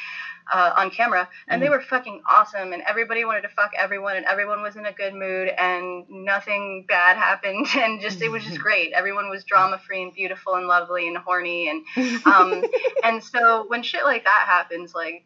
uh, on camera, and they Mhm. were fucking awesome. And everybody wanted to fuck everyone, and everyone was in a good mood, and nothing bad happened, and just it was just great. Everyone was drama free and beautiful and lovely and horny, and um, and so when shit like that happens, like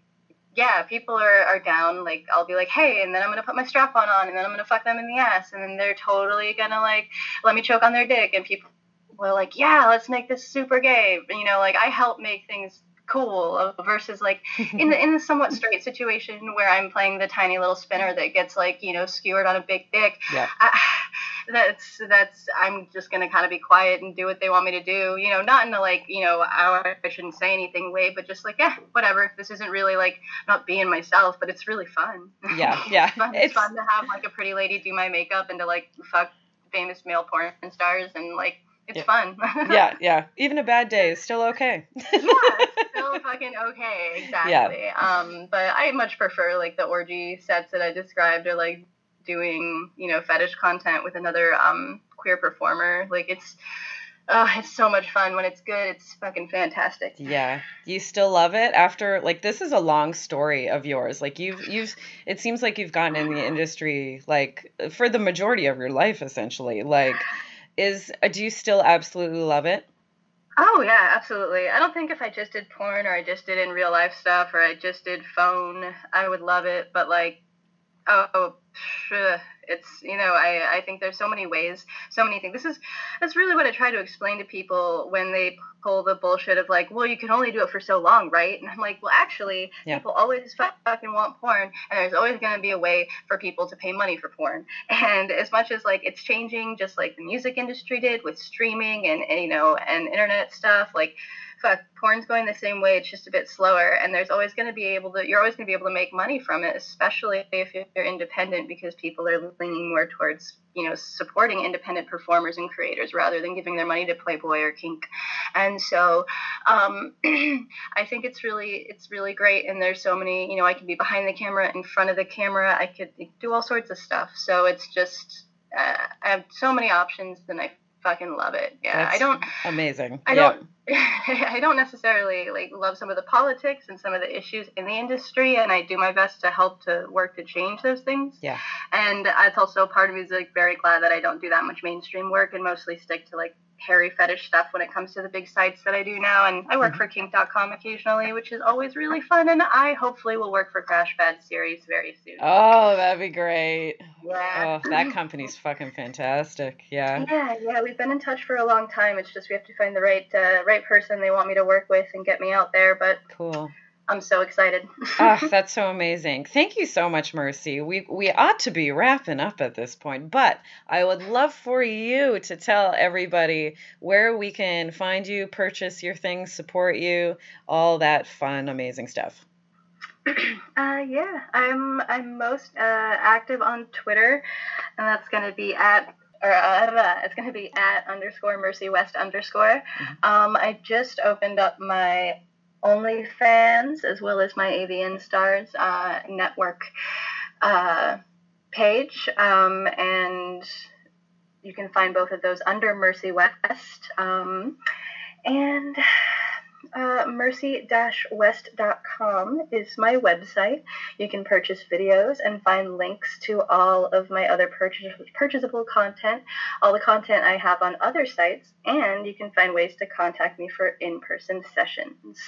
yeah, people are, are down. Like I'll be like, hey, and then I'm gonna put my strap on on, and then I'm gonna fuck them in the ass, and then they're totally gonna like let me choke on their dick, and people were like, yeah, let's make this super gay. You know, like I help make things cool versus like in the in the somewhat straight situation where I'm playing the tiny little spinner that gets like you know skewered on a big dick. Yeah. I, that's that's I'm just gonna kind of be quiet and do what they want me to do. You know, not in a like you know I, I shouldn't say anything way, but just like yeah, whatever. This isn't really like not being myself, but it's really fun. Yeah, yeah. it's, fun. it's, it's fun to have like a pretty lady do my makeup and to like fuck famous male porn stars and like it's yeah. fun. yeah, yeah. Even a bad day is still okay. yeah, fucking okay. Exactly. Yeah. Um, but I much prefer like the orgy sets that I described or like doing, you know, fetish content with another um queer performer. Like it's Oh, it's so much fun when it's good. It's fucking fantastic. Yeah. You still love it after like this is a long story of yours. Like you've you've it seems like you've gotten in the industry like for the majority of your life essentially. Like is do you still absolutely love it? Oh yeah, absolutely. I don't think if I just did porn or I just did in real life stuff or I just did phone, I would love it. But like, oh, oh it's you know I, I think there's so many ways so many things. This is that's really what i try to explain to people when they pull the bullshit of like well you can only do it for so long right? And i'm like well actually yeah. people always fucking want porn and there's always going to be a way for people to pay money for porn. And as much as like it's changing just like the music industry did with streaming and, and you know and internet stuff like fuck, porn's going the same way. It's just a bit slower, and there's always going to be able to. You're always going to be able to make money from it, especially if you're independent, because people are leaning more towards you know supporting independent performers and creators rather than giving their money to Playboy or Kink. And so, um, I think it's really it's really great. And there's so many. You know, I can be behind the camera, in front of the camera. I could do all sorts of stuff. So it's just. Uh, I have so many options, and I fucking love it. Yeah, That's I don't. Amazing. I don't. I don't necessarily like love some of the politics and some of the issues in the industry, and I do my best to help to work to change those things. Yeah. And it's also part of me is like very glad that I don't do that much mainstream work and mostly stick to like hairy fetish stuff when it comes to the big sites that I do now. And I work mm-hmm. for kink.com occasionally, which is always really fun. And I hopefully will work for Crash Pad Series very soon. Oh, that'd be great. Yeah. Oh, that company's fucking fantastic. Yeah. Yeah, yeah. We've been in touch for a long time. It's just we have to find the right uh, right person they want me to work with and get me out there. But cool. I'm so excited. oh, that's so amazing. Thank you so much, Mercy. We we ought to be wrapping up at this point, but I would love for you to tell everybody where we can find you, purchase your things, support you, all that fun, amazing stuff. Uh, yeah, I'm I'm most uh, active on Twitter, and that's gonna be at or uh, it's gonna be at underscore Mercy West underscore. Mm-hmm. Um, I just opened up my OnlyFans as well as my AVN Stars uh, network uh, page, um, and you can find both of those under Mercy West. Um, and uh, mercy-west.com is my website. You can purchase videos and find links to all of my other purchasable content, all the content I have on other sites, and you can find ways to contact me for in-person sessions.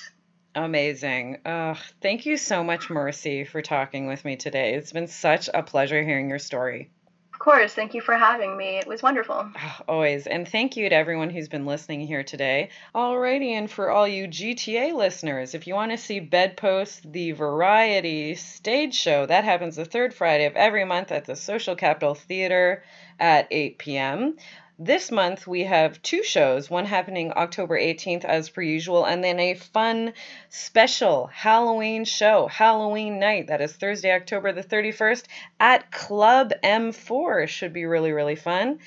Amazing. Uh, thank you so much, Mercy, for talking with me today. It's been such a pleasure hearing your story. Of course. Thank you for having me. It was wonderful. always. And thank you to everyone who's been listening here today. Alrighty, and for all you GTA listeners, if you want to see Bedpost, the variety stage show, that happens the third Friday of every month at the Social Capital Theater at 8 p.m. This month we have two shows, one happening October 18th as per usual, and then a fun special Halloween show, Halloween night. That is Thursday, October the 31st at Club M4. Should be really, really fun.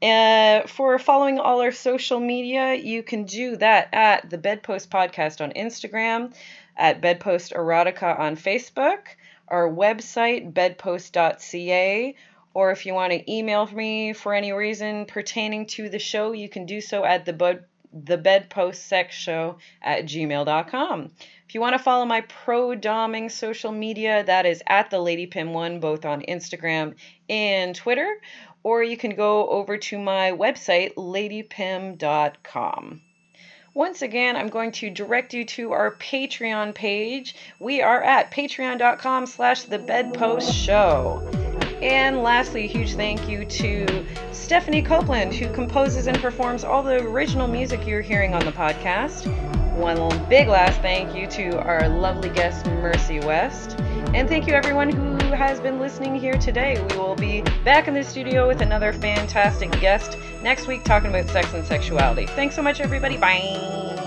Uh, for following all our social media, you can do that at the Bedpost Podcast on Instagram, at Bedpost Erotica on Facebook, our website, bedpost.ca or if you want to email me for any reason pertaining to the show, you can do so at the bud the bedpost sex show at gmail.com. If you want to follow my pro doming social media, that is at the Lady Pim one, both on Instagram and Twitter, or you can go over to my website, ladypim.com. Once again, I'm going to direct you to our Patreon page. We are at patreon.com slash the bedpost show. And lastly, a huge thank you to Stephanie Copeland, who composes and performs all the original music you're hearing on the podcast. One big last thank you to our lovely guest, Mercy West. And thank you, everyone who has been listening here today. We will be back in the studio with another fantastic guest next week talking about sex and sexuality. Thanks so much, everybody. Bye.